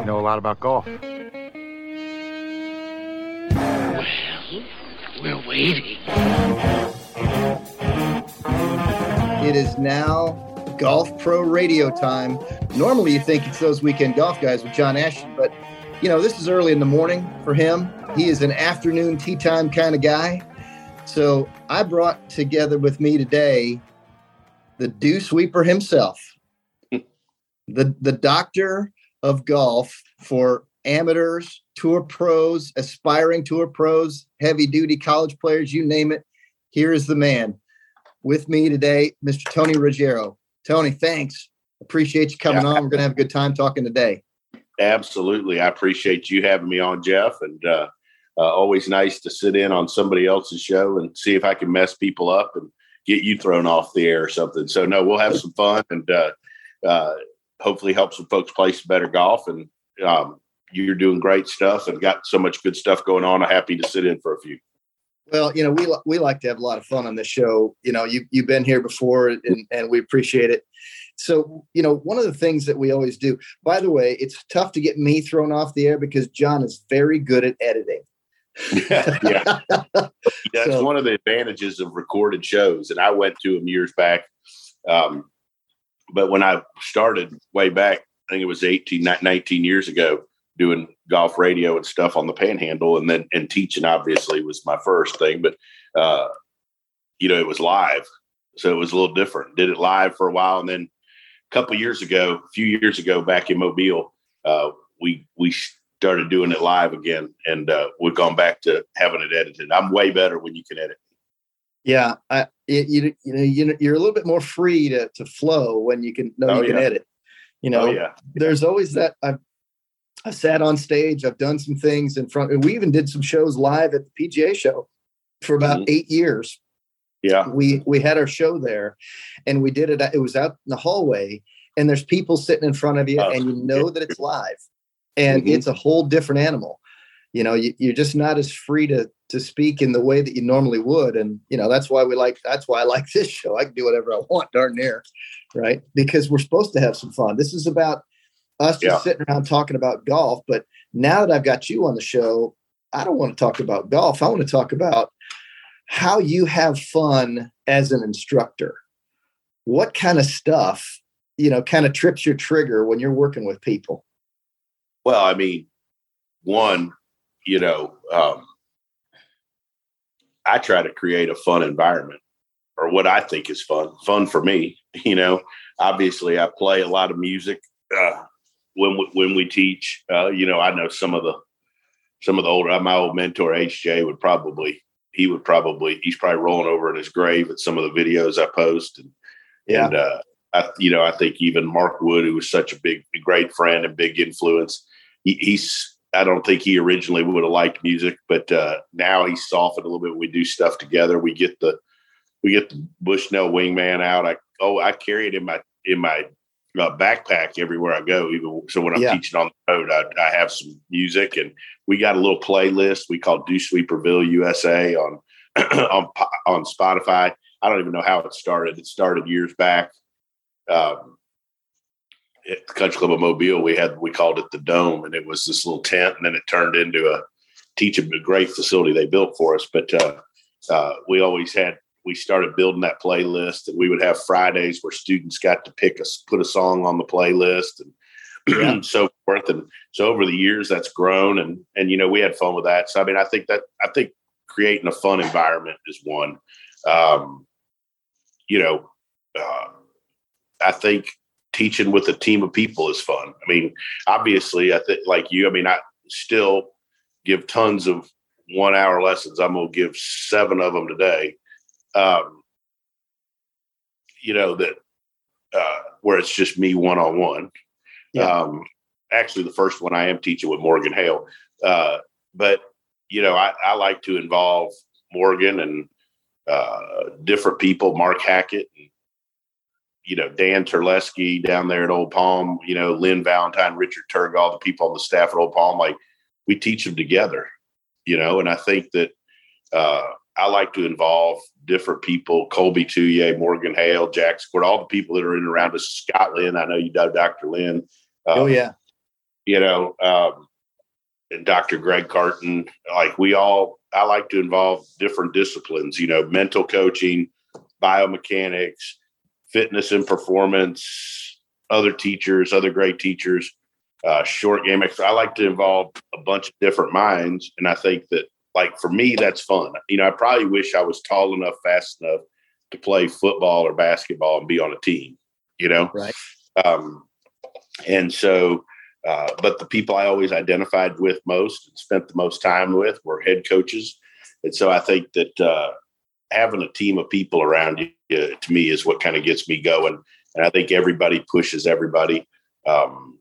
You know a lot about golf. Well, We're waiting. It is now Golf Pro Radio time. Normally, you think it's those weekend golf guys with John Ashton, but you know this is early in the morning for him. He is an afternoon tea time kind of guy. So I brought together with me today the dew sweeper himself, the the doctor of golf for amateurs, tour pros, aspiring tour pros, heavy duty college players, you name it. Here is the man with me today, Mr. Tony Ruggiero. Tony, thanks. Appreciate you coming Yeah. on. We're going to have a good time talking today. Absolutely. I appreciate you having me on, Jeff. And uh, uh, always nice to sit in on somebody else's show and see if I can mess people up and get you thrown off the air or something. So, no, we'll have some fun and uh, uh, hopefully help some folks play some better golf. And um, you're doing great stuff and got so much good stuff going on. I'm happy to sit in for a few. Well, you know, we we like to have a lot of fun on this show. You know, you you've been here before, and, and we appreciate it. So, you know, one of the things that we always do. By the way, it's tough to get me thrown off the air because John is very good at editing. yeah. That's So- one of the advantages of recorded shows. And I went to them years back. Um, but when I started way back, I think it was 18, 19 years ago, doing golf radio and stuff on the panhandle. And then, and teaching obviously was my first thing. But, uh, you know, it was live. So it was a little different. Did it live for a while. And then a couple years ago, a few years ago back in Mobile, uh, we, we started doing it live again, and uh, we've gone back to having it edited. I'm way better when you can edit. Yeah, I, it, you you know you, you're a little bit more free to to flow when you can know Oh, you can edit. You know, oh yeah, there's always that I've I've sat on stage, I've done some things in front. and We even did some shows live at the PGA show for about Mhm. eight years. yeah, We we had our show there, and we did it. It was out in the hallway, and there's people sitting in front of you, Oh, and you know that it's live, and Mhm. it's a whole different animal. You know, you, you're just not as free to to speak in the way that you normally would, and you know that's why we like. That's why I like this show. I can do whatever I want, darn near, right? Because we're supposed to have some fun. This is about us just Yeah. sitting around talking about golf. But now that I've got you on the show, I don't want to talk about golf. I want to talk about how you have fun as an instructor. What kind of stuff, you know, kind of trips your trigger when you're working with people? Well, I mean, one, you know, um, I try to create a fun environment or what I think is fun, fun for me. You know, obviously, I play a lot of music uh, when we, when we teach. Uh, you know, I know some of the some of the older. My old mentor HJ would probably he would probably he's probably rolling over in his grave at some of the videos I post and Yeah. and uh, I, you know, I think even Mark Wood, who was such a big, great friend and big influence, he, he's. I don't think he originally would have liked music, but uh, now he's softened a little bit. We do stuff together. We get the we get the Bushnell Wingman out. I oh, I carry it in my in my uh, backpack everywhere I go. Even so, when I'm Yeah. teaching on the road, I, I have some music, and we got a little playlist we call Dew Sweeperville USA on on on Spotify. I don't even know how it started. It started years back. Um, at the Country Club of Mobile, we had we called it the Dome, and it was this little tent, and then it turned into a teaching a great facility they built for us. But uh, uh, we always had we started building that playlist, and we would have Fridays where students got to pick us put a song on the playlist and so forth. And so over the years, that's grown, and and you know we had fun with that. So I mean, I think that I think creating a fun environment is one. Um, you know, uh, I think teaching with a team of people is fun. I mean, obviously, I think like you, I mean, I still give tons of one hour lessons. I'm going to give seven of them today. Um, you know, that uh, where it's just me one on one. Um, actually, the first one I am teaching with Morgan Hale. Uh, but, you know, I, I, like to involve Morgan and uh, different people, Mark Hackett, and, you know, Dan Terleski down there at Old Palm, you know, Lynn Valentine, Richard Turg, all the people on the staff at Old Palm. Like, we teach them together, you know, and I think that uh, I like to involve different people, Colby Touye, Morgan Hale, Jack Squirt, all the people that are in and around us, Scott Lynn. I know you know Dr. Lynn. Um, oh, yeah. You know, um, and Dr. Greg Cartin. Like we all, I like to involve different disciplines, you know, mental coaching, biomechanics, fitness and performance, other teachers, other great teachers, uh, short game. I like to involve a bunch of different minds. And I think that like for me, that's fun. You know, I probably wish I was tall enough, fast enough to play football or basketball and be on a team. You know, right? Um, and so, uh, but the people I always identified with most and spent the most time with were head coaches, and so I think that uh, having a team of people around you uh, to me is what kind of gets me going. And I think everybody pushes everybody um,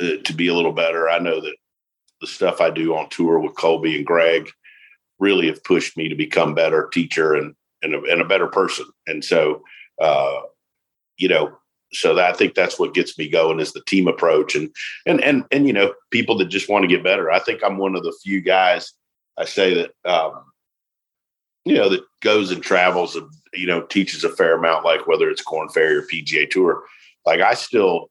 uh, to be a little better. I know that the stuff I do on tour with Colby and Greg really have pushed me to become better teacher and and a, and a better person. And so, uh, you know, so that, I think that's what gets me going is the team approach and and and and you know people that just want to get better. I think I'm one of the few guys I say that um, you know that goes and travels and you know teaches a fair amount, like whether it's Korn Ferry or PGA Tour. Like I still,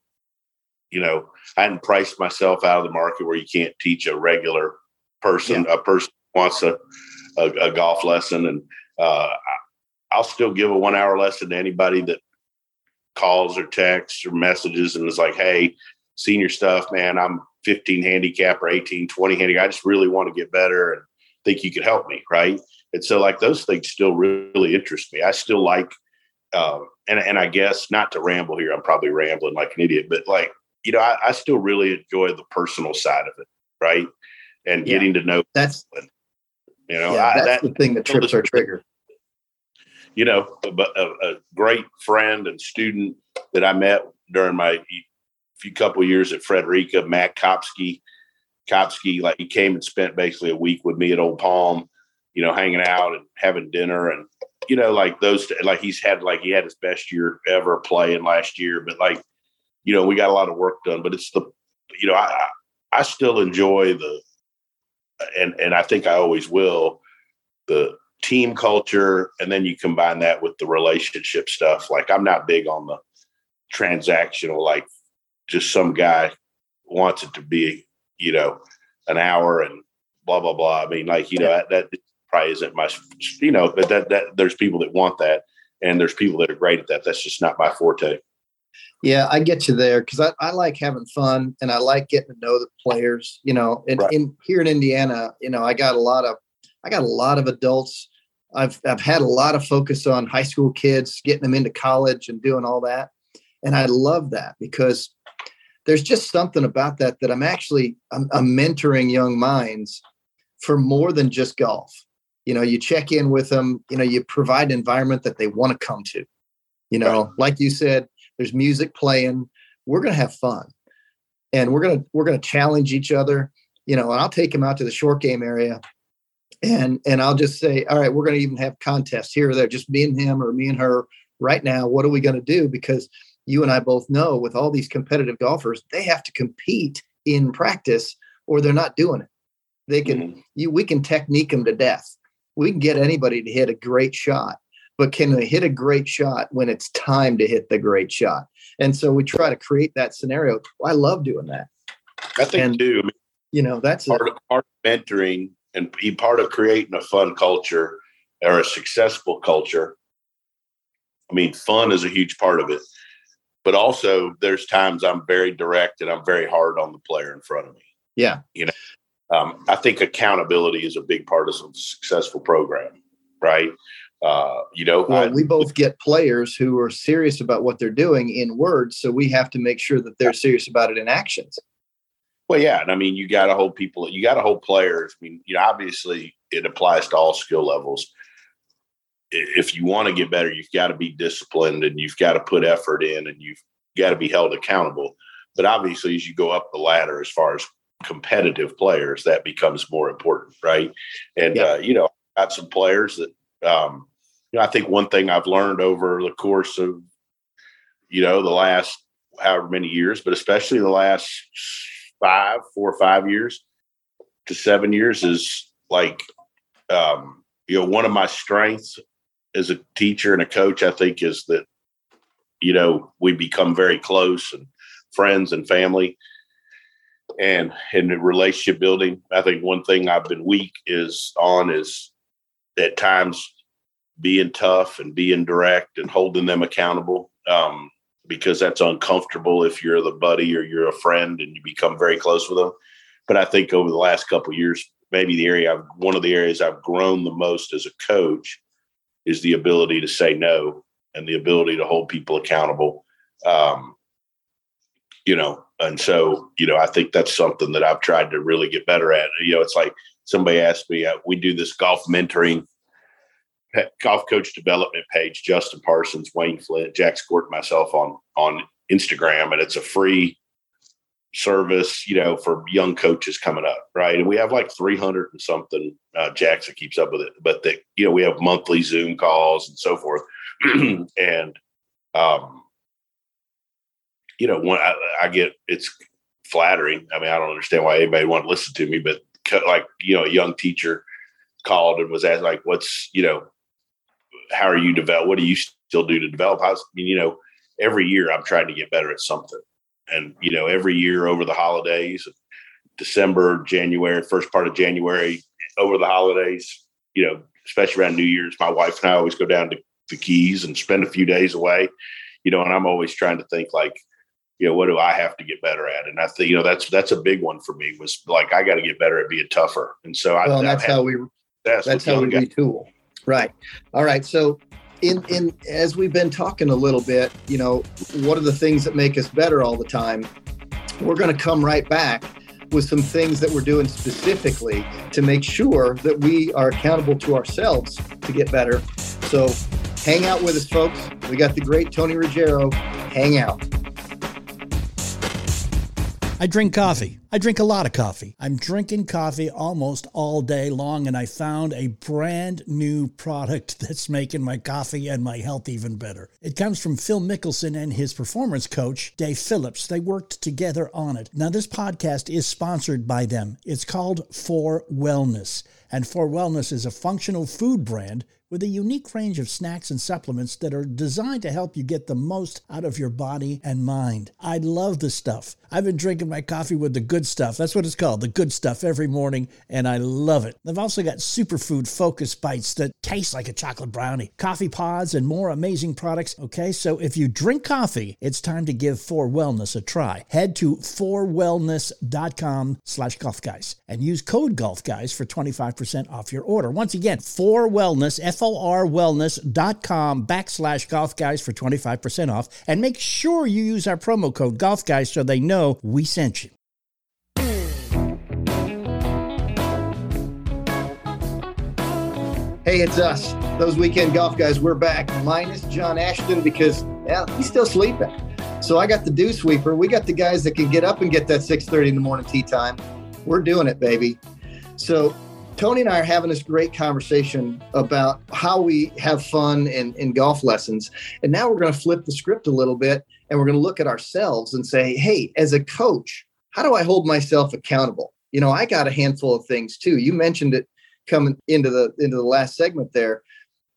you know, I hadn't priced myself out of the market where you can't teach a regular person yeah. a person wants a, a, a golf lesson, and uh, I'll still give a one hour lesson to anybody that calls or texts or messages and is like, "Hey, senior stuff, man. I'm 15 handicap or 18, 20 handicap. I just really want to get better and think you could help me, right?" And so, like those things still really interest me. I still like, uh, and and I guess not to ramble here. I'm probably rambling like an idiot, but like you know, I, I still really enjoy the personal side of it, right? And yeah. getting to know that's you know, yeah, that's that, the thing that trips our trigger. You know, a, a, a, great friend and student that I met during my few couple years at Frederica, Matt Kopsky. Kopsky, like he came and spent basically a week with me at Old Palm, you know, hanging out and having dinner and you know, like those, like he's had like he had his best year ever playing last year, but like, you know, we got a lot of work done. But it's the, you know, I I still enjoy the and and I think I always will the team culture and then you combine that with the relationship stuff like I'm not big on the transactional like just some guy wants it to be you know an hour and blah blah blah I mean like you know that, that probably isn't my you know but that that there's people that want that and there's people that are great at that that's just not my forte yeah, I get you there because I, I like having fun and I like getting to know the players. You know, and right. in here in Indiana, you know, I got a lot of I got a lot of adults. I've I've had a lot of focus on high school kids, getting them into college and doing all that. And I love that because there's just something about that that I'm actually I'm, I'm mentoring young minds for more than just golf. You know, you check in with them, you know, you provide an environment that they want to come to. You know, right. like you said, there's music playing. We're going to have fun, and we're going to we're going to challenge each other. You know, and I'll take him out to the short game area, and and I'll just say, all right, we're going to even have contests here or there, just me and him or me and her. Right now, what are we going to do? Because you and I both know with all these competitive golfers, they have to compete in practice or they're not doing it. They can mm-hmm. you we can technique them to death. We can get anybody to hit a great shot but can they hit a great shot when it's time to hit the great shot? And so we try to create that scenario. I love doing that. I think and, too. I mean, you know, that's part of, part of mentoring and be part of creating a fun culture or a successful culture. I mean, fun is a huge part of it, but also there's times I'm very direct and I'm very hard on the player in front of me. Yeah, you know, um, I think accountability is a big part of some successful program, right? Uh, you know, well, I, we both get players who are serious about what they're doing in words, so we have to make sure that they're serious about it in actions. Well, yeah, and I mean, you got to hold people, you got to hold players. I mean, you know, obviously, it applies to all skill levels. If you want to get better, you've got to be disciplined and you've got to put effort in and you've got to be held accountable. But obviously, as you go up the ladder, as far as competitive players, that becomes more important, right? And yeah. uh, you know, I've got some players that um, you know, I think one thing I've learned over the course of you know the last however many years, but especially the last five, four or five years to seven years is like um, you know one of my strengths as a teacher and a coach. I think is that you know we become very close and friends and family and in the relationship building i think one thing i've been weak is on is at times being tough and being direct and holding them accountable um, because that's uncomfortable if you're the buddy or you're a friend and you become very close with them. But i think over the last couple years maybe the area I've, one of the areas i've grown the most as a coach is the ability to say no and the ability to hold people accountable um, you know and so you know i think that's something that i've tried to really get better at. You know it's like somebody asked me uh, we do this golf mentoring golf coach development page justin parsons wayne flint jack squirt myself on on instagram and it's a free service you know for young coaches coming up right? And we have like 300 and something uh, jackson keeps up with it but that you know we have monthly zoom calls and so forth. And um you know, when I, I, get it's flattering. I mean, I don't understand why anybody want to listen to me, but like you know, a young teacher called and was asked like, "What's you know, how are you develop? What do you still do to develop?" I, mean, you know, every year I'm trying to get better at something, and you know, every year over the holidays, December, January, first part of January, over the holidays, you know, especially around New Year's, my wife and I always go down to the Keys and spend a few days away, you know, and I'm always trying to think like you know, what do I have to get better at? And I think, you know, that's that's a big one for me was like I got to get better at being tougher. And so well, I that's how we that's, that's how we guys. retool. Right. All right. So in in as we've been talking a little bit, you know, what are the things that make us better all the time? We're going to come right back with some things that we're doing specifically to make sure that we are accountable to ourselves to get better. So hang out with us, folks. We got the great Tony Ruggiero. Hang out. I drink coffee. I drink a lot of coffee. I'm drinking coffee almost all day long, and I found a brand new product that's making my coffee and my health even better. It comes from Phil Mickelson and his performance coach, Dave Phillips. They worked together on it. Now, this podcast is sponsored by them. It's called For Wellness, and For Wellness is a functional food brand with a unique range of snacks and supplements that are designed to help you get the most out of your body and mind. I love this stuff. I've been drinking my coffee with the good stuff. That's what it's called, the good stuff every morning, and I love it. I've also got superfood focus bites that taste like a chocolate brownie, coffee pods, and more amazing products. Okay, so if you drink coffee, it's time to give 4Wellness a try. Head to forwellness.com slash golf guys and use code golf guys for 25% off your order. Once again, 4Wellness, F forwellness.com backslash golf guys for 25% off. And make sure you use our promo code golf guys so they know we sent you. Hey, it's us, those weekend golf guys. We're back, minus John Ashton because yeah, he's still sleeping. So I got the dew sweeper. We got the guys that can get up and get that 6:30 in the morning tee time. We're doing it, baby. So Tony and I are having this great conversation about how we have fun in, in golf lessons. And now we're going to flip the script a little bit and we're going to look at ourselves and say, hey, as a coach, how do I hold myself accountable? You know, I got a handful of things too. You mentioned it coming into the into the last segment there.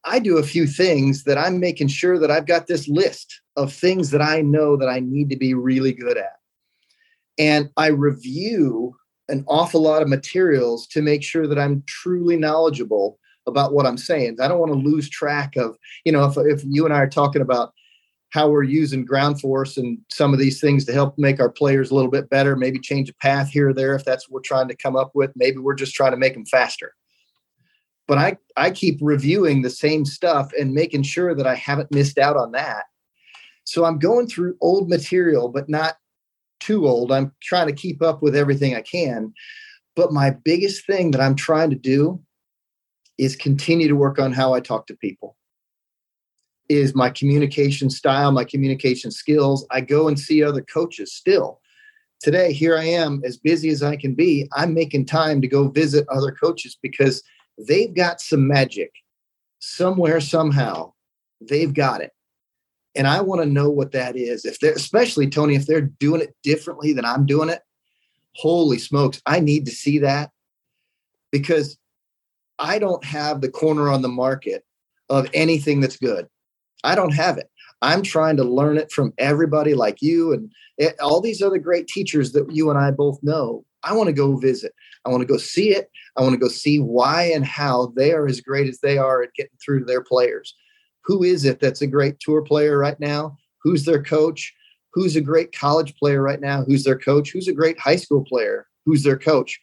I do a few things that I'm making sure that I've got this list of things that I know that I need to be really good at. And I review an awful lot of materials to make sure that I'm truly knowledgeable about what I'm saying. I don't want to lose track of, you know, if, if you and I are talking about how we're using ground force and some of these things to help make our players a little bit better, maybe change a path here or there if that's what we're trying to come up with. Maybe we're just trying to make them faster. But I, I keep reviewing the same stuff and making sure that I haven't missed out on that. So I'm going through old material, but not too old. I'm trying to keep up with everything I can. But my biggest thing that I'm trying to do is continue to work on how I talk to people. Is my communication style, my communication skills. I go and see other coaches still today, here I am, as busy as I can be. I'm making time to go visit other coaches because they've got some magic somewhere, somehow. They've got it. And I want to know what that is. If they're, especially Tony, if they're doing it differently than I'm doing it, holy smokes, I need to see that because I don't have the corner on the market of anything that's good. I don't have it. I'm trying to learn it from everybody like you and eh, all these other great teachers that you and I both know. I want to go visit. I want to go see it. I want to go see why and how they are as great as they are at getting through to their players. Who is it that's a great tour player right now? Who's their coach? Who's a great college player right now? Who's their coach? Who's a great high school player? Who's their coach?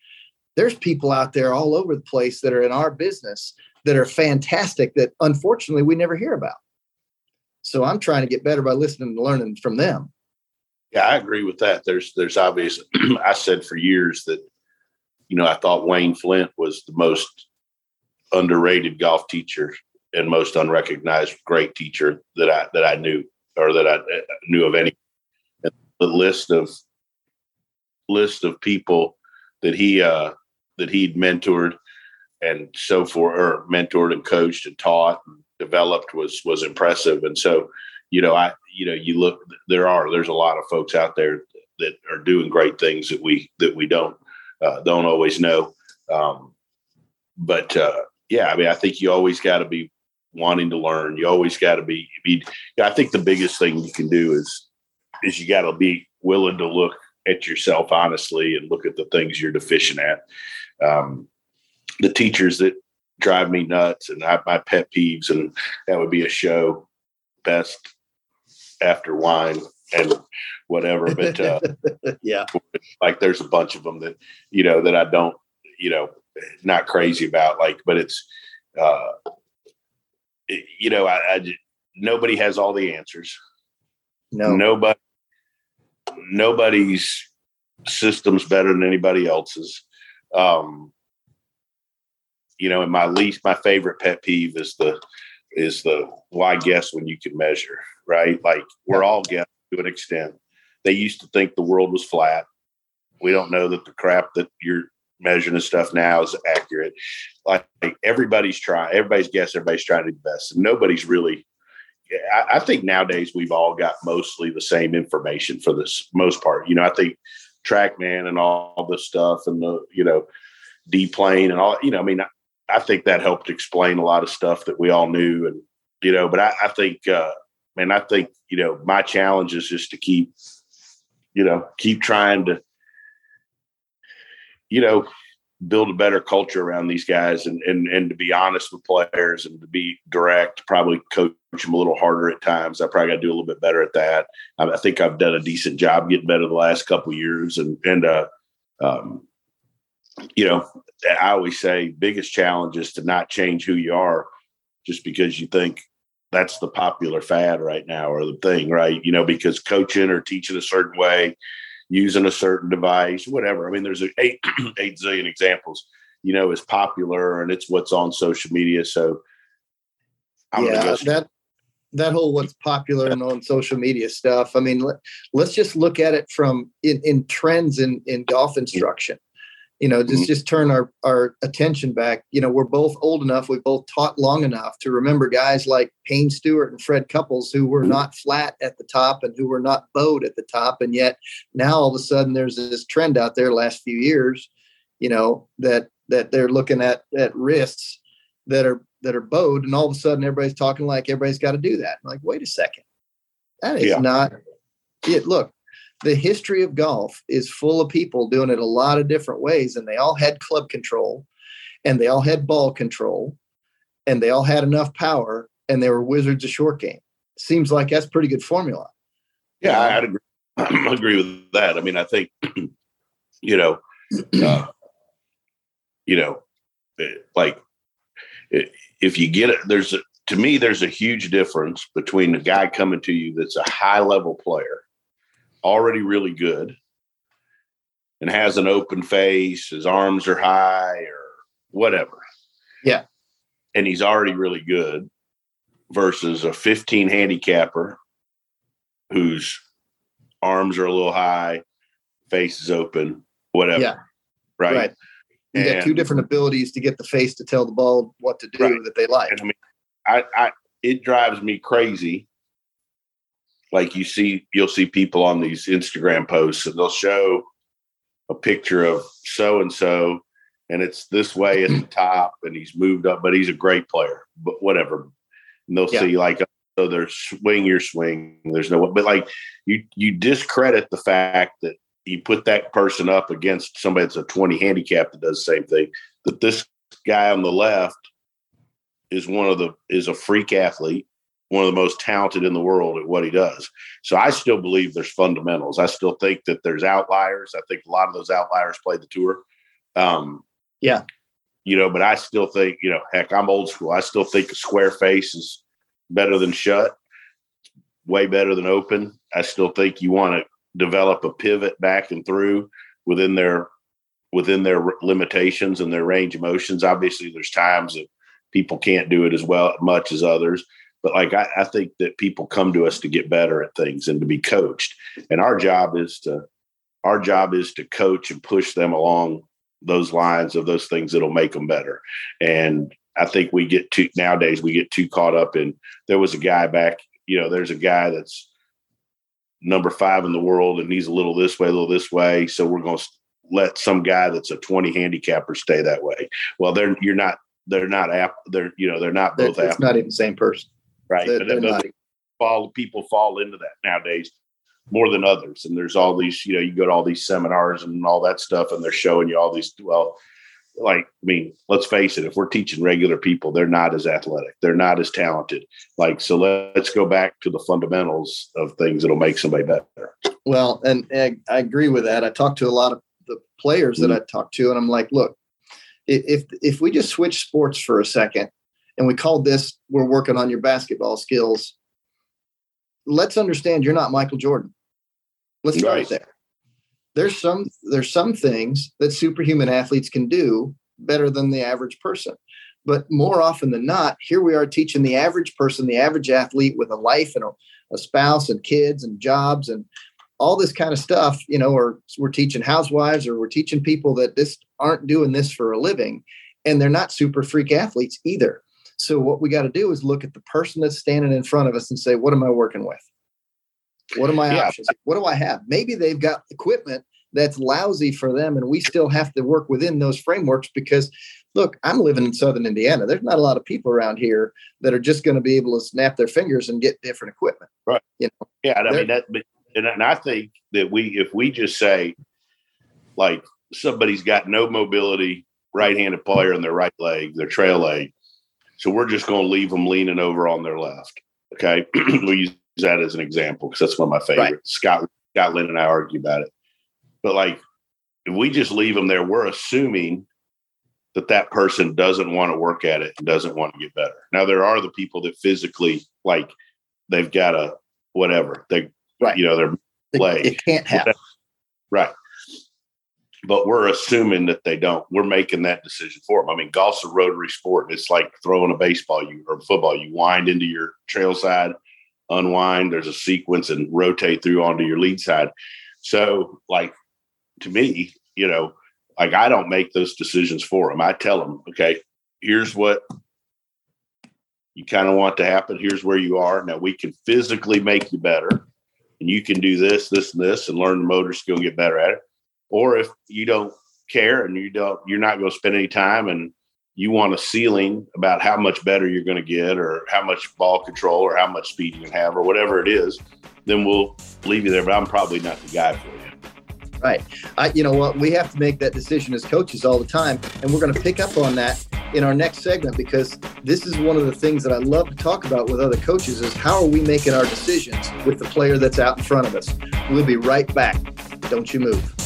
There's people out there all over the place that are in our business that are fantastic that unfortunately we never hear about. So I'm trying to get better by listening and learning from them. Yeah, I agree with that. There's there's obvious I said for years that you know, I thought Wayne Flint was the most underrated golf teacher and most unrecognized great teacher that I that I knew or that I knew of any. And the list of list of people that he uh, that he'd mentored and so forth, or mentored and coached and taught and developed was was impressive. And so, you know, I you know, you look there are there's a lot of folks out there that are doing great things that we that we don't uh, don't always know. Um, but uh, yeah, I mean, I think you always got to be wanting to learn. You always got to be, be. I think the biggest thing you can do is is you got to be willing to look at yourself honestly and look at the things you're deficient at. Um, the teachers that drive me nuts and I, my pet peeves, and that would be a show best after wine and whatever. But uh, yeah, like there's a bunch of them that you know that I don't, you know, not crazy about. Like, but it's, uh, it, you know, I, I nobody has all the answers. No, nobody, nobody's system's better than anybody else's. Um, you know, and my least, my favorite pet peeve is the is the why guess when you can measure, right? Like we're all guessing to an extent. They used to think the world was flat. We don't know that the crap that you're measuring and stuff now is accurate. Like, like everybody's trying, everybody's guessing, everybody's trying to do the best. And nobody's really I, I, think nowadays we've all got mostly the same information for this most part. You know, I think TrackMan and all this stuff and the, you know, D plane and all, you know, I mean, I, think that helped explain a lot of stuff that we all knew. And, you know, but I, I think, uh, man, I think, you know, my challenge is just to keep, you know, keep trying to, you know, build a better culture around these guys and, and, and to be honest with players and to be direct, probably coach them a little harder at times. I probably got to do a little bit better at that. I, I, think I've done a decent job getting better the last couple years. And, and, uh, um, you know, I always say biggest challenge is to not change who you are just because you think that's the popular fad right now or the thing, right? You know, because coaching or teaching a certain way, using a certain device, whatever. I mean, there's eight eight zillion examples. You know, is popular and it's what's on social media. So, I'm yeah, that that whole what's popular and on social media stuff. I mean, let, us just look at it from in, in trends in in golf instruction you know just mm-hmm. just turn our our attention back you know we're both old enough we both taught long enough to remember guys like payne stewart and fred couples who were mm-hmm. not flat at the top and who were not bowed at the top and yet now all of a sudden there's this trend out there last few years you know that that they're looking at at wrists that are that are bowed and all of a sudden everybody's talking like everybody's got to do that I'm like wait a second that is yeah. not it look the history of golf is full of people doing it a lot of different ways and they all had club control and they all had ball control and they all had enough power and they were wizards of short game. Seems like that's pretty good formula. Yeah i'd agree, I agree with that. I mean i think you know uh, you know eh, like eh, if you get it there's a to me there's a huge difference between a guy coming to you that's a high level player already really good and has an open face, his arms are high or whatever. Yeah. And he's already really good versus a 15 handicapper whose arms are a little high, face is open, whatever. Yeah. Right. Right. You got two different abilities to get the face to tell the ball what to do Right. that they like. And I mean, I, I, it drives me crazy. Like you see, you'll see people on these Instagram posts and they'll show a picture of so and so, and it's this way at the top, and he's moved up, but he's a great player, but whatever. And they'll Yeah. see like, uh, so there's swing your swing. There's no, but like you, you discredit the fact that you put that person up against somebody that's a 20 handicap that does the same thing. That this guy on the left is one of the is a freak athlete, one of the most talented in the world at what he does. So I still believe there's fundamentals. I still think that there's outliers. I think a lot of those outliers play the tour. Um, Yeah. you know, but I still think you know, heck, I'm old school. I still think a square face is better than shut, way better than open. I still think you want to develop a pivot back and through within their within their limitations and their range of motions. Obviously, there's times that people can't do it as well much as others. But like I, I think that people come to us to get better at things and to be coached. And our job is to our job is to coach and push them along those lines of those things that'll make them better. And I think we get too nowadays we get too caught up in there was a guy back, you know, there's a guy that's number five in the world and he's a little this way, a little this way. So we're going to let some guy that's a 20 handicapper stay that way. Well, they're, you're not, they're not app, they're, you know, they're not both it's app, not even the same person. Right. They're, But then not. fall, people fall into that nowadays more than others. And there's all these, you know, you go to all these seminars and all that stuff and they're showing you all these, well, like, I mean, let's face it, if we're teaching regular people, they're not as athletic, they're not as talented. Like, so let's go back to the fundamentals of things that'll make somebody better. Well, and, and I agree with that. I talked to a lot of the players that mm-hmm. I talked to, and I'm like, look, if if we just switch sports for a second, and we called this, we're working on your basketball skills. Let's understand you're not Michael Jordan. Let's start Right. there. There's some there's some things that superhuman athletes can do better than the average person. But more often than not, here we are teaching the average person, the average athlete with a life and a, a spouse and kids and jobs and all this kind of stuff, you know, or we're teaching housewives or we're teaching people that this aren't doing this for a living and they're not super freak athletes either. So what we got to do is look at the person that's standing in front of us and say, what am I working with? What are my Yeah. options? What do I have? Maybe they've got equipment that's lousy for them and we still have to work within those frameworks because look, I'm living in southern Indiana. There's not a lot of people around here that are just going to be able to snap their fingers and get different equipment. Right. You know, Yeah, and I mean that, but, and, and I think that we, if we just say, like somebody's got no mobility, right-handed player in their right leg, their trail leg, so we're just going to leave them leaning over on their left. Okay, we use that as an example because that's one of my favorites. Right. Scott Scott Lynn and I argue about it, but like if we just leave them there, we're assuming that that person doesn't want to work at it and doesn't want to get better. Now there are the people that physically like they've got a whatever they Right. you know they're Play. it can't happen. right but we're assuming that they don't. We're making that decision for them i mean golf's a rotary sport it's like throwing a baseball you or football you wind into your trail side unwind there's a sequence and rotate through onto your lead side. So like to me you know like i don't make those decisions for them i tell them okay here's what you kind of want to happen. Here's where you are. Now we can physically make you better and you can do this, this, and this, and learn the motor skill, get better at it. Or if you don't care and you don't, you're not going to spend any time, and you want a ceiling about how much better you're going to get, or how much ball control, or how much speed you can have, or whatever it is, then we'll leave you there. But I'm probably not the guy for you. Right. I, you know what? We have to make that decision as coaches all the time. And we're going to pick up on that in our next segment because this is one of the things that I love to talk about with other coaches is how are we making our decisions with the player that's out in front of us? We'll be right back. Don't you move.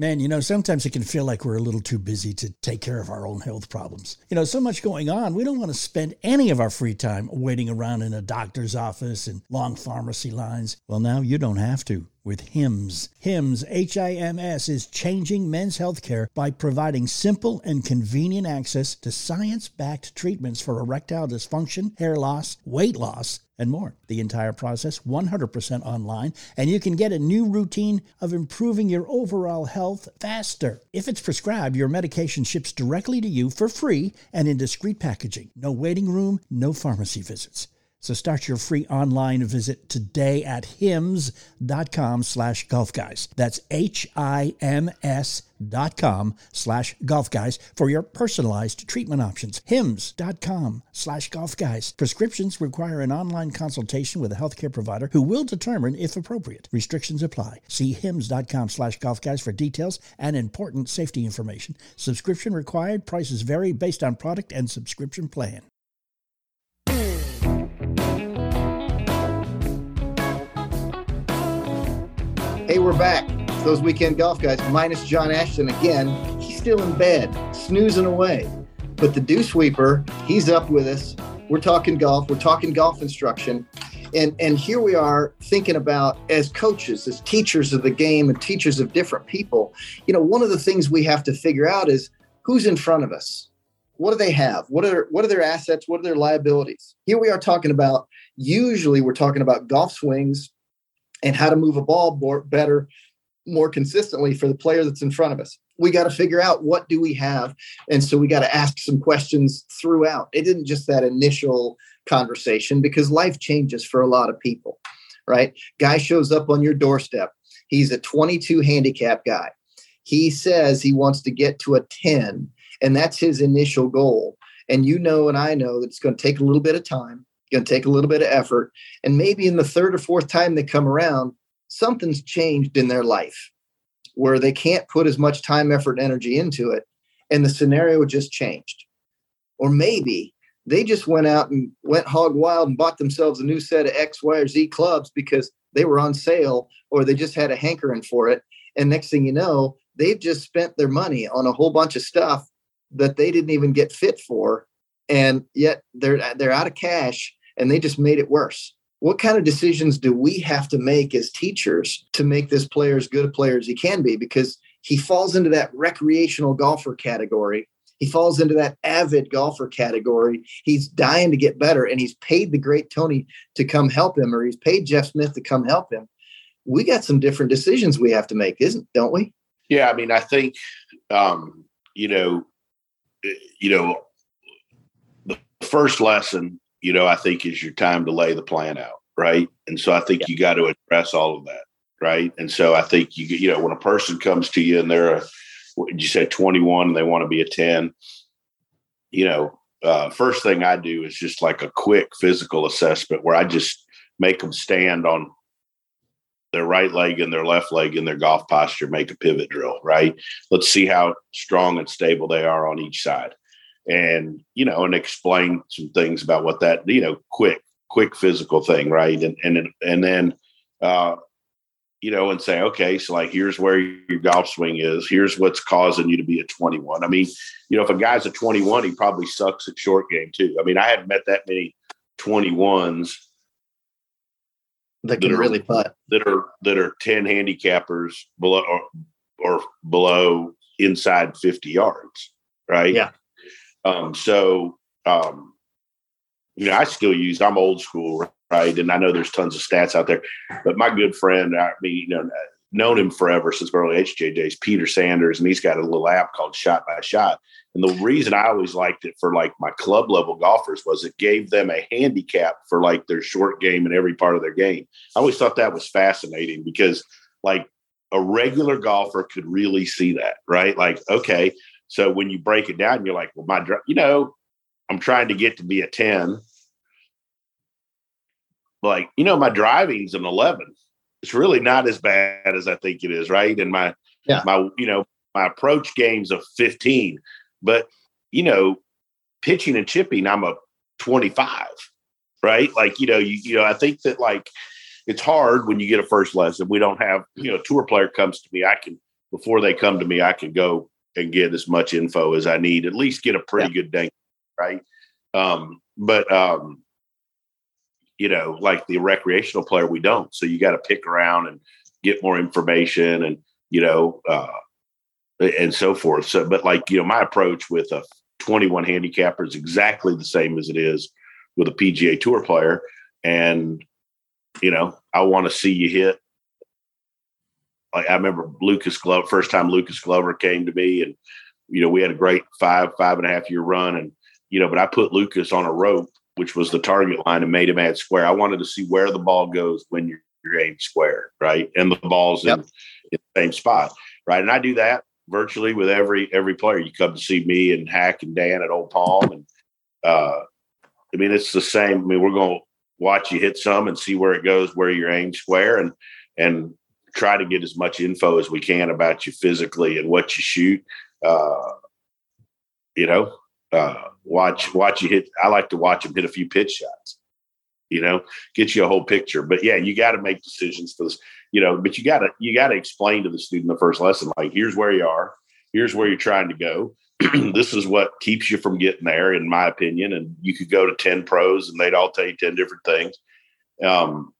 Man, you know, sometimes it can feel like we're a little too busy to take care of our own health problems. You know, so much going on, we don't want to spend any of our free time waiting around in a doctor's office and long pharmacy lines. Well, now you don't have to. With HIMS. HIMS, H I M S, is changing men's healthcare by providing simple and convenient access to science backed treatments for erectile dysfunction, hair loss, weight loss, and more. The entire process 100% online, and you can get a new routine of improving your overall health faster. If it's prescribed, your medication ships directly to you for free and in discreet packaging. No waiting room, no pharmacy visits. So start your free online visit today at hims.com slash golf guys. That's H-I-M-S dot com slash golf guys for your personalized treatment options. Hims.com slash golf guys. Prescriptions require an online consultation with a healthcare provider who will determine if appropriate. Restrictions apply. See hims.com slash golf guys for details and important safety information. Subscription required. Prices vary based on product and subscription plan. Hey, we're back. It's those weekend golf guys, minus John Ashton again. He's still in bed, snoozing away. But the dew sweeper, he's up with us. We're talking golf. We're talking golf instruction. And, and here we are thinking about as coaches, as teachers of the game and teachers of different people, you know, one of the things we have to figure out is who's in front of us. What do they have? What are what are their assets? What are their liabilities? Here we are talking about usually we're talking about golf swings, and how to move a ball more, better, more consistently for the player that's in front of us. We got to figure out what do we have, and so we got to ask some questions throughout. It isn't just that initial conversation because life changes for a lot of people, right? Guy shows up on your doorstep. He's a 22 handicap guy. He says he wants to get to a 10, and that's his initial goal. And you know, and I know that it's going to take a little bit of time going to take a little bit of effort. And maybe in the third or fourth time they come around, something's changed in their life where they can't put as much time, effort, and energy into it. And the scenario just changed. Or maybe they just went out and went hog wild and bought themselves a new set of X, Y, or Z clubs because they were on sale or they just had a hankering for it. And next thing you know, they've just spent their money on a whole bunch of stuff that they didn't even get fit for. And yet they're they're out of cash and they just made it worse. What kind of decisions do we have to make as teachers to make this player as good a player as he can be? Because he falls into that recreational golfer category. He falls into that avid golfer category. He's dying to get better, and he's paid the great Tony to come help him, or he's paid Jeff Smith to come help him. We got some different decisions we have to make, isn't don't we? Yeah, I mean, I think um, you know, eh, you know, the first lesson you know, I think is your time to lay the plan out, right? And so I think yeah. you got to address all of that, right? And so I think you you know when a person comes to you and they're a you say 21 and they want to be a 10, you know, uh, first thing I do is just like a quick physical assessment where I just make them stand on their right leg and their left leg in their golf posture, make a pivot drill, right? Let's see how strong and stable they are on each side and you know and explain some things about what that you know quick quick physical thing right? And and and then uh you know and say okay so like here's where your golf swing is. Here's what's causing you to be a 21 i mean you know if a guy's a 21 he probably sucks at short game too. I mean i haven't met that many 21s that can that are, really putt. that are that are 10 handicappers below or, or below inside 50 yards right? Yeah um, so, um, you know, I still use, I'm old school, right? And I know there's tons of stats out there, but my good friend, I mean, you know, known him forever since early HJJ's Peter Sanders, and he's got a little app called Shot by Shot. And the reason I always liked it for like my club level golfers was it gave them a handicap for like their short game and every part of their game. I always thought that was fascinating because like a regular golfer could really see that, right? Like, okay, so when you break it down, you're like, well, my, you know, I'm trying to get to be a 10. Like, you know, my driving's an 11. It's really not as bad as I think it is, right? And my, yeah. my, you know, my approach game's a 15. But, you know, pitching and chipping, I'm a 25, right? Like, you know, you, you know, I think that like it's hard when you get a first lesson. We don't have, you know, a tour player comes to me, I can, before they come to me, I can go and get as much info as I need, at least get a pretty yeah. good day, right? Um, but um, you know, like the recreational player, we don't. So you got to pick around and get more information and you know uh, and so forth. So, but like you know, my approach with a 21 handicapper is exactly the same as it is with a PGA Tour player, and you know, I want to see you hit. I remember Lucas Glover, first time Lucas Glover came to me, and you know, we had a great five five and a half year run, and you know, but I put Lucas on a rope, which was the target line, and made him add square. I wanted to see where the ball goes when you're, you're aimed square, right, and the ball's yep. in, in the same spot, right, and I do that virtually with every every player. You come to see me and Hack and Dan at Old Palm, and uh, I mean it's the same. I mean we're going to watch you hit some and see where it goes, where you're aimed square, and and try to get as much info as we can about you physically and what you shoot. Uh, you know, uh, watch watch you hit. I like to watch them hit a few pitch shots. You know, get you a whole picture. But yeah, you got to make decisions for this you know, but you got to you got to explain to the student the first lesson like here's where you are, here's where you're trying to go. this is what keeps you from getting there, in my opinion. And you could go to ten pros, and they'd all tell you ten different things. Um,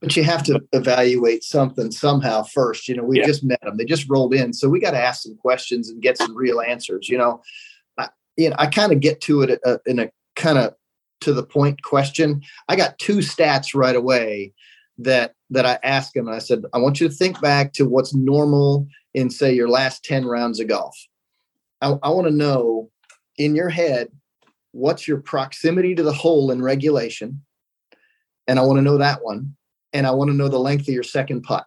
but you have to evaluate something somehow first. You know, we yeah. just met them; they just rolled in, so we got to ask some questions and get some real answers. You know, I, you know, I kind of get to it uh, in a kind of to the point question. I got two stats right away that that I asked him. I said, I want you to think back to what's normal in say your last 10 rounds of golf. I, I want to know in your head what's your proximity to the hole in regulation. And I want to know that one. And I want to know the length of your second putt.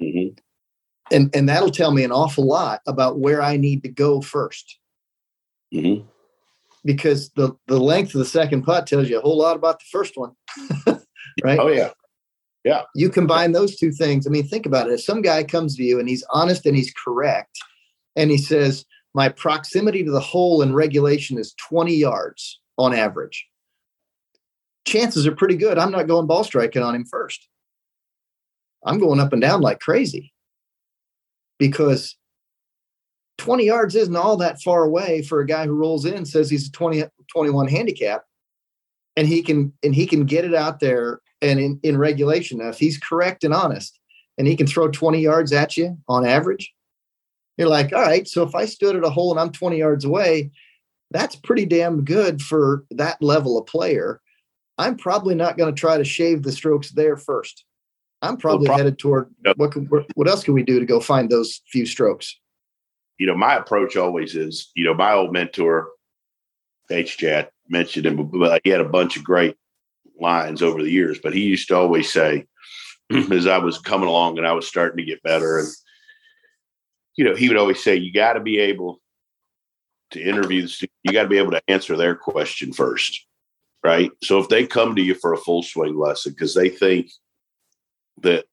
Mm-hmm. And, and that'll tell me an awful lot about where I need to go 1st mm-hmm. Because the, the length of the second putt tells you a whole lot about the first one. right? Oh, yeah. Yeah. You combine those two things. I mean, think about it. If some guy comes to you and he's honest and he's correct, and he says, My proximity to the hole in regulation is 20 yards on average, chances are pretty good I'm not going ball striking on him first. I'm going up and down like crazy because 20 yards isn't all that far away for a guy who rolls in says he's a 20 21 handicap and he can and he can get it out there and in, in regulation. If he's correct and honest and he can throw 20 yards at you on average, you're like, all right, so if I stood at a hole and I'm 20 yards away, that's pretty damn good for that level of player. I'm probably not going to try to shave the strokes there first. I'm probably well, headed toward yep. what can, what else can we do to go find those few strokes? You know, my approach always is, you know, my old mentor, H. Chat mentioned him, but he had a bunch of great lines over the years, but he used to always say, as I was coming along and I was starting to get better, and you know, he would always say, you got to be able to interview the student, you got to be able to answer their question first, right? So if they come to you for a full swing lesson because they think that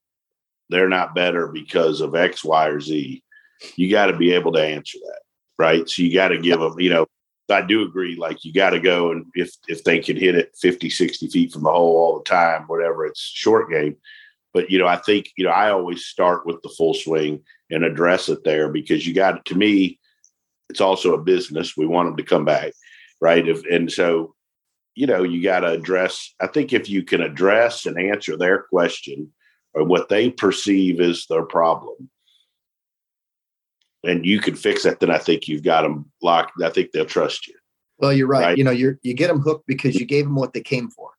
they're not better because of X, Y, or Z, you got to be able to answer that, right? So you got to give them, you know, I do agree. Like you got to go and if if they can hit it 50, 60 feet from the hole all the time, whatever, it's short game. But you know, I think you know I always start with the full swing and address it there because you got to me, it's also a business. We want them to come back, right? If, and so, you know, you got to address. I think if you can address and answer their question or what they perceive is their problem, and you can fix that, then I think you've got them locked. I think they'll trust you. Well, you're right. right? You know, you you get them hooked because you gave them what they came for.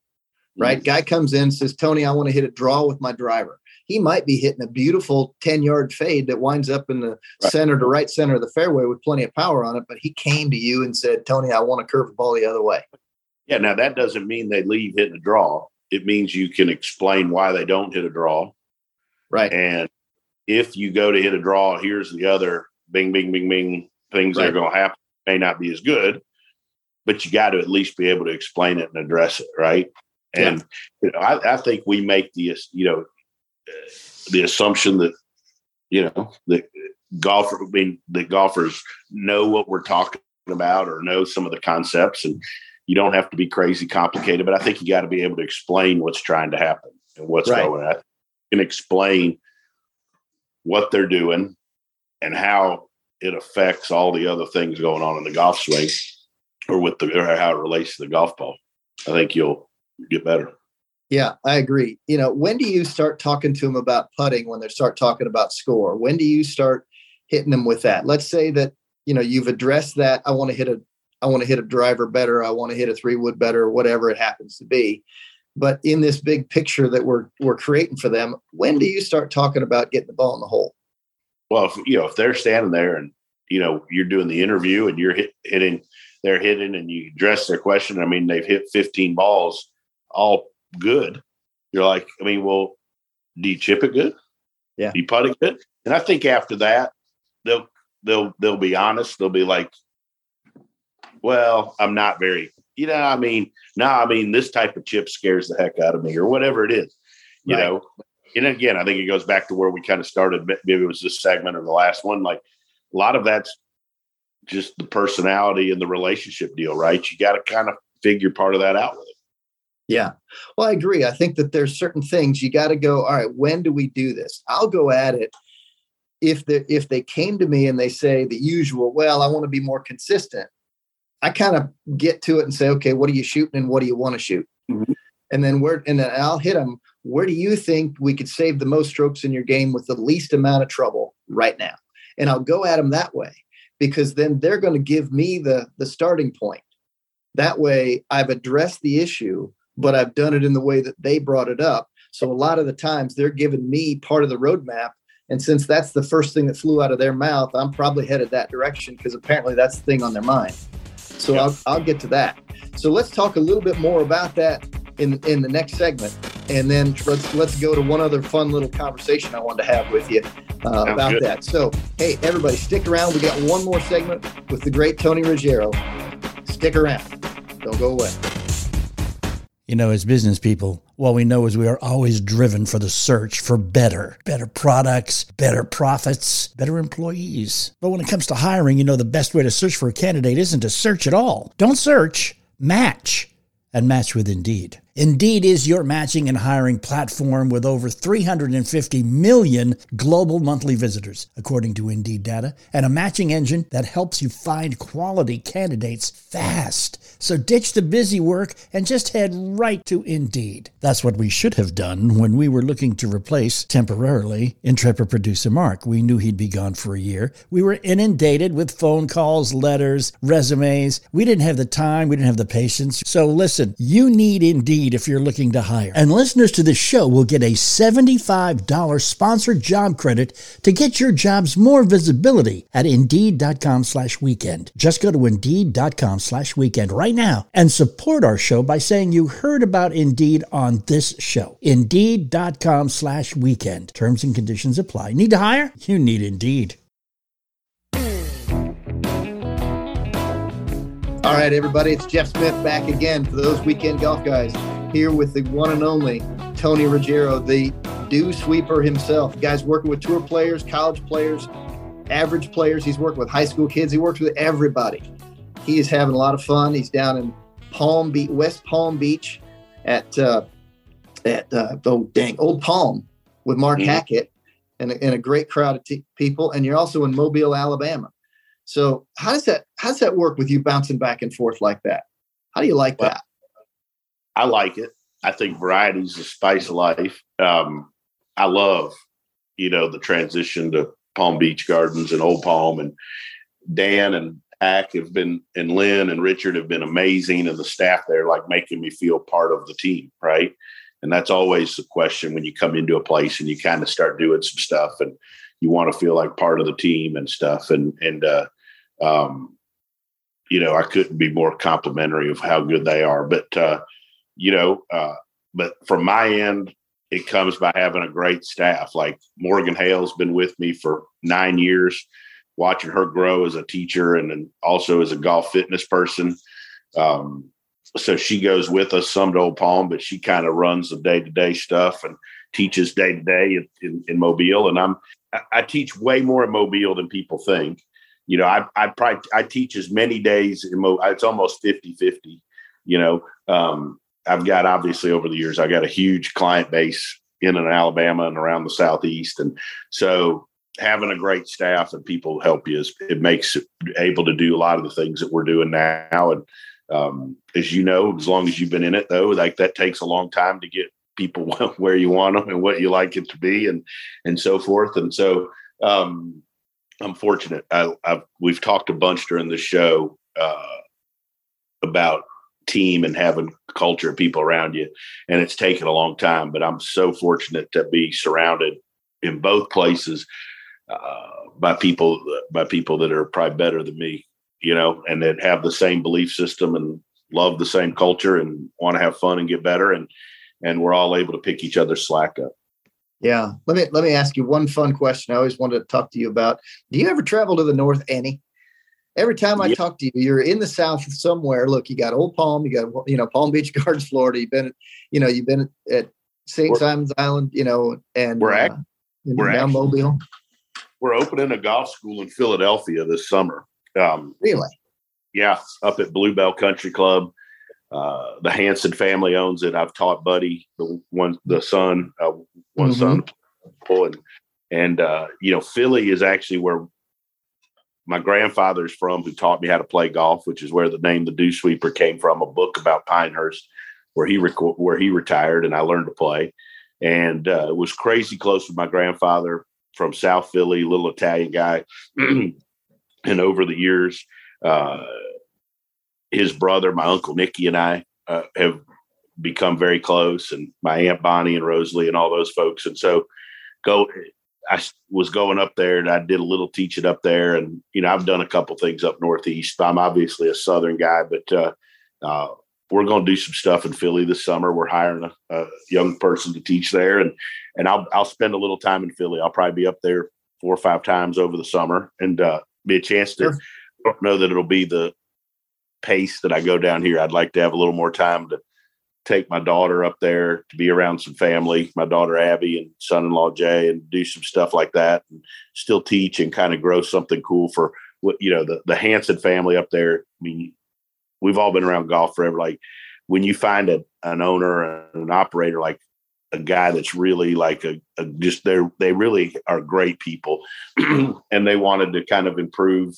Right? Mm-hmm. Guy comes in says, "Tony, I want to hit a draw with my driver." He might be hitting a beautiful 10 yard fade that winds up in the right. center to right center of the fairway with plenty of power on it. But he came to you and said, Tony, I want to curve the ball the other way. Yeah. Now, that doesn't mean they leave hitting a draw. It means you can explain why they don't hit a draw. Right. And if you go to hit a draw, here's the other bing, bing, bing, bing things right. that are going to happen may not be as good, but you got to at least be able to explain it and address it, right? And yeah. you know, I, I, think we make the you know the assumption that you know that golfer, I mean, the golfers know what we're talking about or know some of the concepts, and you don't have to be crazy complicated. But I think you got to be able to explain what's trying to happen and what's right. going on, and explain what they're doing and how it affects all the other things going on in the golf swing or with the or how it relates to the golf ball. I think you'll get better. Yeah, I agree. You know, when do you start talking to them about putting when they start talking about score? When do you start hitting them with that? Let's say that, you know, you've addressed that. I want to hit a I want to hit a driver better, I want to hit a three wood better, whatever it happens to be. But in this big picture that we're we're creating for them, when do you start talking about getting the ball in the hole? Well, if, you know, if they're standing there and you know you're doing the interview and you're hit, hitting, they're hitting, and you address their question. I mean, they've hit 15 balls, all good. You're like, I mean, well, do you chip it good? Yeah. Do you putt it good? And I think after that, they'll they'll they'll be honest. They'll be like, well, I'm not very, you know, I mean, no, I mean, this type of chip scares the heck out of me, or whatever it is, you right. know. And again, I think it goes back to where we kind of started. Maybe it was this segment or the last one. Like a lot of that's just the personality and the relationship deal, right? You got to kind of figure part of that out with it. Yeah. Well, I agree. I think that there's certain things you got to go, all right, when do we do this? I'll go at it if the if they came to me and they say the usual, well, I want to be more consistent. I kind of get to it and say, okay, what are you shooting and what do you want to shoot? Mm-hmm. And then where, and then I'll hit them. Where do you think we could save the most strokes in your game with the least amount of trouble right now? And I'll go at them that way because then they're going to give me the the starting point. That way, I've addressed the issue, but I've done it in the way that they brought it up. So a lot of the times they're giving me part of the roadmap. And since that's the first thing that flew out of their mouth, I'm probably headed that direction because apparently that's the thing on their mind. So I'll, I'll get to that. So let's talk a little bit more about that in in the next segment, and then let's let's go to one other fun little conversation I wanted to have with you uh, about good. that. So hey, everybody, stick around. We got one more segment with the great Tony Ruggiero. Stick around. Don't go away. You know, as business people, what we know is we are always driven for the search for better, better products, better profits, better employees. But when it comes to hiring, you know, the best way to search for a candidate isn't to search at all. Don't search, match, and match with Indeed. Indeed is your matching and hiring platform with over 350 million global monthly visitors, according to Indeed data, and a matching engine that helps you find quality candidates fast. So ditch the busy work and just head right to Indeed. That's what we should have done when we were looking to replace temporarily intrepid producer Mark. We knew he'd be gone for a year. We were inundated with phone calls, letters, resumes. We didn't have the time, we didn't have the patience. So listen, you need Indeed Indeed if you're looking to hire. And listeners to this show will get a $75 sponsored job credit to get your jobs more visibility at Indeed.com slash weekend. Just go to Indeed.com slash weekend right now and support our show by saying you heard about Indeed on this show. Indeed.com slash weekend. Terms and conditions apply. Need to hire? You need Indeed. All right, everybody, it's Jeff Smith back again for those weekend golf guys here with the one and only Tony Ruggiero, the dew sweeper himself. Guys working with tour players, college players, average players. He's working with high school kids. He works with everybody. He is having a lot of fun. He's down in Palm Beach, West Palm Beach, at uh, at uh, oh dang Old Palm with Mark mm-hmm. Hackett and, and a great crowd of t- people. And you're also in Mobile, Alabama. So how does that how does that work with you bouncing back and forth like that? How do you like well, that? I like it. I think variety is the spice of life. Um, I love, you know, the transition to Palm Beach Gardens and Old Palm and Dan and Hack have been and Lynn and Richard have been amazing and the staff there like making me feel part of the team, right? And that's always the question when you come into a place and you kind of start doing some stuff and you want to feel like part of the team and stuff. And and uh, um, you know, I couldn't be more complimentary of how good they are. But uh, you know, uh, but from my end, it comes by having a great staff. Like Morgan Hale's been with me for nine years, watching her grow as a teacher and then also as a golf fitness person. Um, so she goes with us some to Old Palm, but she kind of runs the day to day stuff and teaches day to day in Mobile. And I'm I teach way more in Mobile than people think. You know, I, I probably, I teach as many days in Mo, it's almost 50, 50, you know, um, I've got obviously over the years, I've got a huge client base in and Alabama and around the Southeast. And so having a great staff and people help you is, it makes it able to do a lot of the things that we're doing now. And, um, as you know, as long as you've been in it though, like that takes a long time to get people where you want them and what you like it to be and and so forth. And so um i'm fortunate. I, have we've talked a bunch during the show uh about team and having culture of people around you and it's taken a long time but i'm so fortunate to be surrounded in both places uh, by people by people that are probably better than me you know and that have the same belief system and love the same culture and want to have fun and get better. And and we're all able to pick each other's slack up yeah let me let me ask you one fun question i always wanted to talk to you about do you ever travel to the north any every time I talk to you, you're in the South somewhere. Look, you got Old Palm, you got you know Palm Beach Gardens, Florida. You've been, you know, you've been at St. Simon's Island, you know, and we're uh, we're now Mobile. We're opening a golf school in Philadelphia this summer. Um, really? Yeah, up at Bluebell Country Club. Uh, the Hanson family owns it. I've taught Buddy, the one, the son, uh, one mm-hmm. son, and and uh, you know, Philly is actually where my grandfather's from who taught me how to play golf, which is where the name the Dew Sweeper came from, a book about Pinehurst, where he rec- where he retired, and I learned to play, and uh, was crazy close with my grandfather from South Philly, little Italian guy, and over the years, uh, his brother, my uncle Nicky, and I uh, have become very close, and my aunt Bonnie and Rosalie and all those folks, and so go I was going up there and I did a little teaching up there. And, you know, I've done a couple things up Northeast. I'm obviously a Southern guy, but uh, uh, we're going to do some stuff in Philly this summer. We're hiring a, a, young person to teach there. And, and I'll, I'll spend a little time in Philly. I'll probably be up there four or five times over the summer and uh, be a chance to, sure. don't know that it'll be the pace that I go down here. I'd like to have a little more time to take my daughter up there to be around some family, my daughter Abby and son-in-law Jay, and do some stuff like that, and still teach and kind of grow something cool for what you know the the Hanson family up there. I mean, we've all been around golf forever. Like when you find a, an owner and an operator like a guy that's really like a, a just they're they really are great people, and they wanted to kind of improve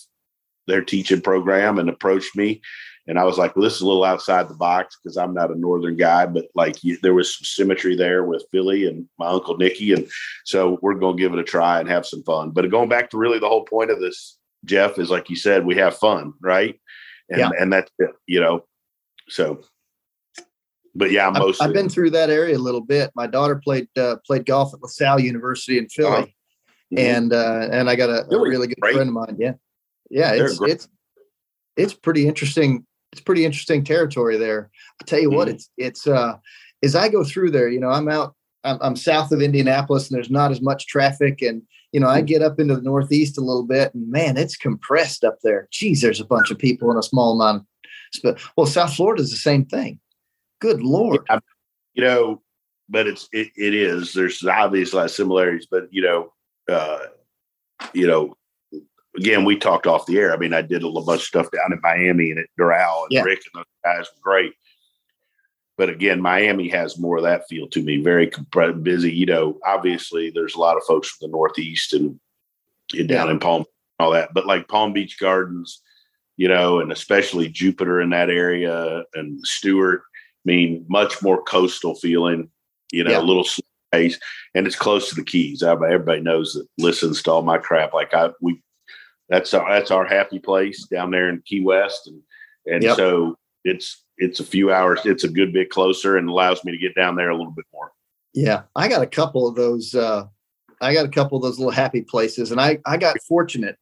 their teaching program and approached me and I was like, well, this is a little outside the box because I'm not a northern guy, but like you, there was some symmetry there with Philly and my uncle Nicky, and so we're going to give it a try and have some fun. But going back to really the whole point of this, Jeff, is like you said, we have fun, right? And yeah. and that's it, you know. So, but yeah, I'm I've, I've been through that area a little bit. My daughter played uh, played golf at LaSalle University in Philly, uh-huh. mm-hmm. and uh, and I got a, a really good great. friend of mine. Yeah, yeah, it's it's it's pretty interesting it's pretty interesting territory there. I'll tell you mm-hmm. what, it's it's uh as I go through there, you know, I'm out I'm, I'm, south of Indianapolis and there's not as much traffic and you know, I mm-hmm. get up into the northeast a little bit and man, it's compressed up there. Geez, there's a bunch of people in a small amount. But well, South Florida is the same thing. Good lord. Yeah, you know, but it's it, it is. There's obviously a lot of similarities, but you know, uh, you know, again, we talked off the air. I mean, I did a little bunch of stuff down in Miami and at Doral and yeah. Rick and those guys were great. But again, Miami has more of that feel to me. Very comp- busy. You know, obviously there's a lot of folks from the Northeast and, and down yeah. in Palm, all that. But like Palm Beach Gardens, you know, and especially Jupiter in that area and Stuart. I mean, much more coastal feeling. You know, yeah. a little space, and it's close to the Keys. Everybody knows that listens to all my crap. Like I, we that's our that's our happy place down there in Key West, and and yep. so it's it's a few hours. It's a good bit closer and allows me to get down there a little bit more. Yeah, I got a couple of those. Uh, I got a couple of those little happy places, and I I got fortunate.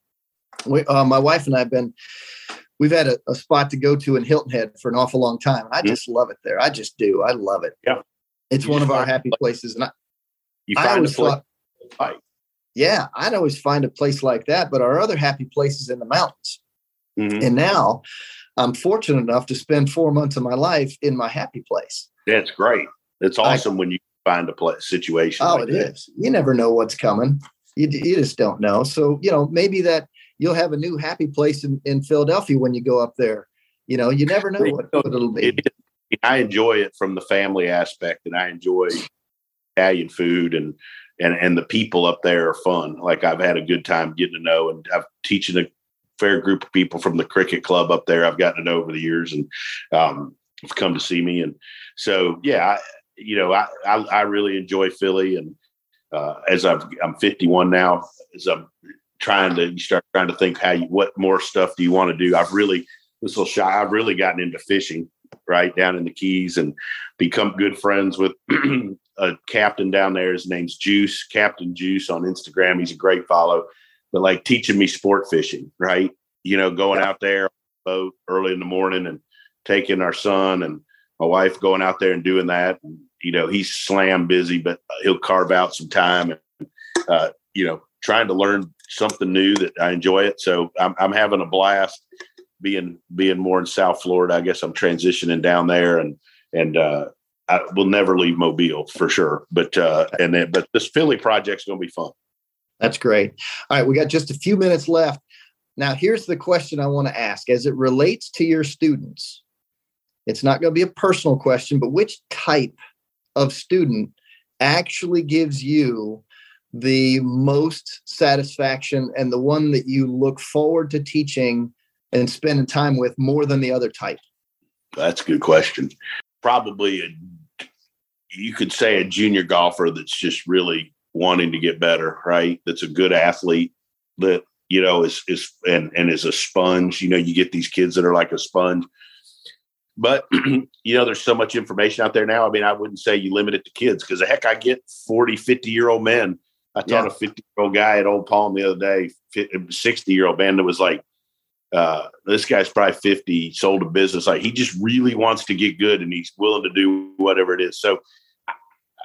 We, uh, my wife and I have been. We've had a, a, spot to go to in Hilton Head for an awful long time. I mm-hmm. just love it there. I just do. I love it. Yeah, it's you one of our happy places, and I. You find I always a place yeah, I'd always find a place like that. But our other happy places in the mountains. Mm-hmm. And now I'm fortunate enough to spend four months of my life in my happy place. That's great. It's awesome I, when you find a place situation. Oh, like it that. is. You never know what's coming. You, you just don't know. So, you know, maybe that you'll have a new happy place in, in Philadelphia when you go up there. You know, you never know what, what it'll be. It, I enjoy it from the family aspect and I enjoy Italian food and and and the people up there are fun. Like I've had a good time getting to know, and I've teaching a fair group of people from the cricket club up there. I've gotten to know over the years, and um, have come to see me. And so, yeah, I, you know, I, I, I really enjoy Philly, and uh, as i am 51 now, as I'm trying to you start trying to think how you, what more stuff do you want to do? I've really this little shy. I've really gotten into fishing right down in the Keys and become good friends with a captain down there. His name's Juice, Captain Juice on Instagram. He's a great follow, but like teaching me sport fishing, right? You know, going out there boat early in the morning and taking our son and my wife going out there and doing that. And, you know, he's slam busy, but he'll carve out some time and, uh, you know, trying to learn something new that I enjoy it. So I'm, I'm having a blast being, being more in South Florida. I guess I'm transitioning down there and, and, uh, I will never leave Mobile for sure. But, uh, and then, but this Philly project's going to be fun. That's great. All right. We got just a few minutes left. Now, here's the question I want to ask as it relates to your students. It's not going to be a personal question, but which type of student actually gives you the most satisfaction and the one that you look forward to teaching and spending time with more than the other type? That's a good question. Probably a, you could say a junior golfer that's just really wanting to get better, right? That's a good athlete that you know, is is and and is a sponge. You know, you get these kids that are like a sponge. But you know, there's so much information out there now. I mean, I wouldn't say you limit it to kids because the heck, I get 40, 50 year old men. I taught yeah. a 50 year old guy at Old Palm the other day, 60 year old man that was like, uh, this guy's probably 50, sold a business. Like he just really wants to get good and he's willing to do whatever it is. So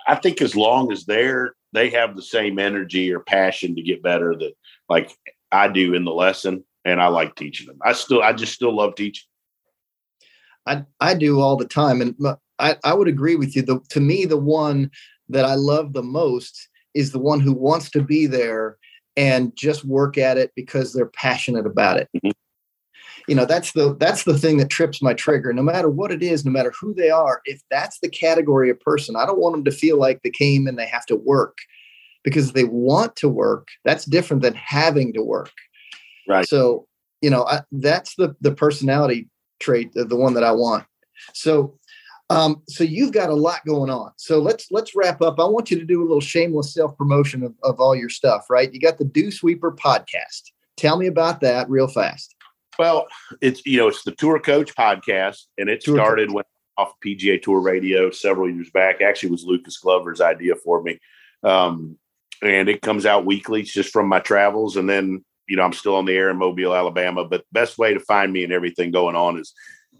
I think as long as they're, they have the same energy or passion to get better that like I do in the lesson, and I like teaching them. I still, I just still love teaching. I I do all the time, and I I would agree with you. The to me, the one that I love the most is the one who wants to be there and just work at it because they're passionate about it. Mm-hmm. You know, that's the that's the thing that trips my trigger. No matter what it is, no matter who they are, if that's the category of person, I don't want them to feel like they came and they have to work because they want to work that's different than having to work right so you know I, that's the the personality trait the, the one that i want so um, so you've got a lot going on. So let's let's wrap up. I want you to do a little shameless self promotion of, of all your stuff. Right? You got the Dew Sweeper podcast. Tell me about that real fast. Well, it's you know it's the Tour Coach podcast, and it tour started when off PGA Tour Radio several years back. Actually, was Lucas Glover's idea for me. Um, and it comes out weekly It's just from my travels. And then, you know, I'm still on the air in Mobile, Alabama. But best way to find me and everything going on is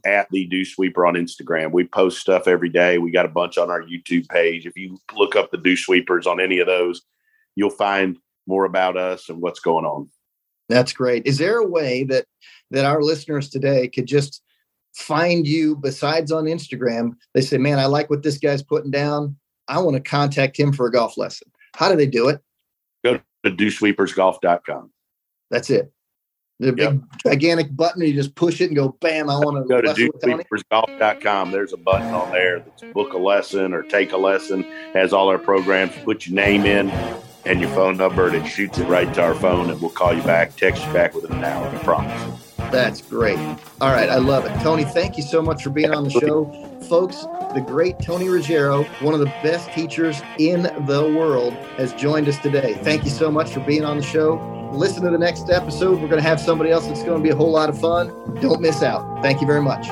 at the Dew Sweeper on Instagram. We post stuff every day. We got a bunch on our YouTube page. If you look up the Dew Sweepers on any of those, you'll find more about us and what's going on. That's great. Is there a way that that our listeners today could just find you besides on Instagram? They say, "Man, I like what this guy's putting down. I want to contact him for a golf lesson." How do they do it? Go to dewsweepersgolf.com. That's it. The big gigantic button, you just push it and go, bam, I want to go to dewsweepersgolf.com. There's a button on there that's book a lesson or take a lesson, has all our programs. Put your name in and your phone number, and it shoots it right to our phone, and we'll call you back, text you back within an hour. I promise. That's great. All right. I love it. Tony, thank you so much for being on the show. Folks, the great Tony Ruggiero, one of the best teachers in the world, has joined us today. Thank you so much for being on the show. Listen to the next episode. We're going to have somebody else that's going to be a whole lot of fun. Don't miss out. Thank you very much.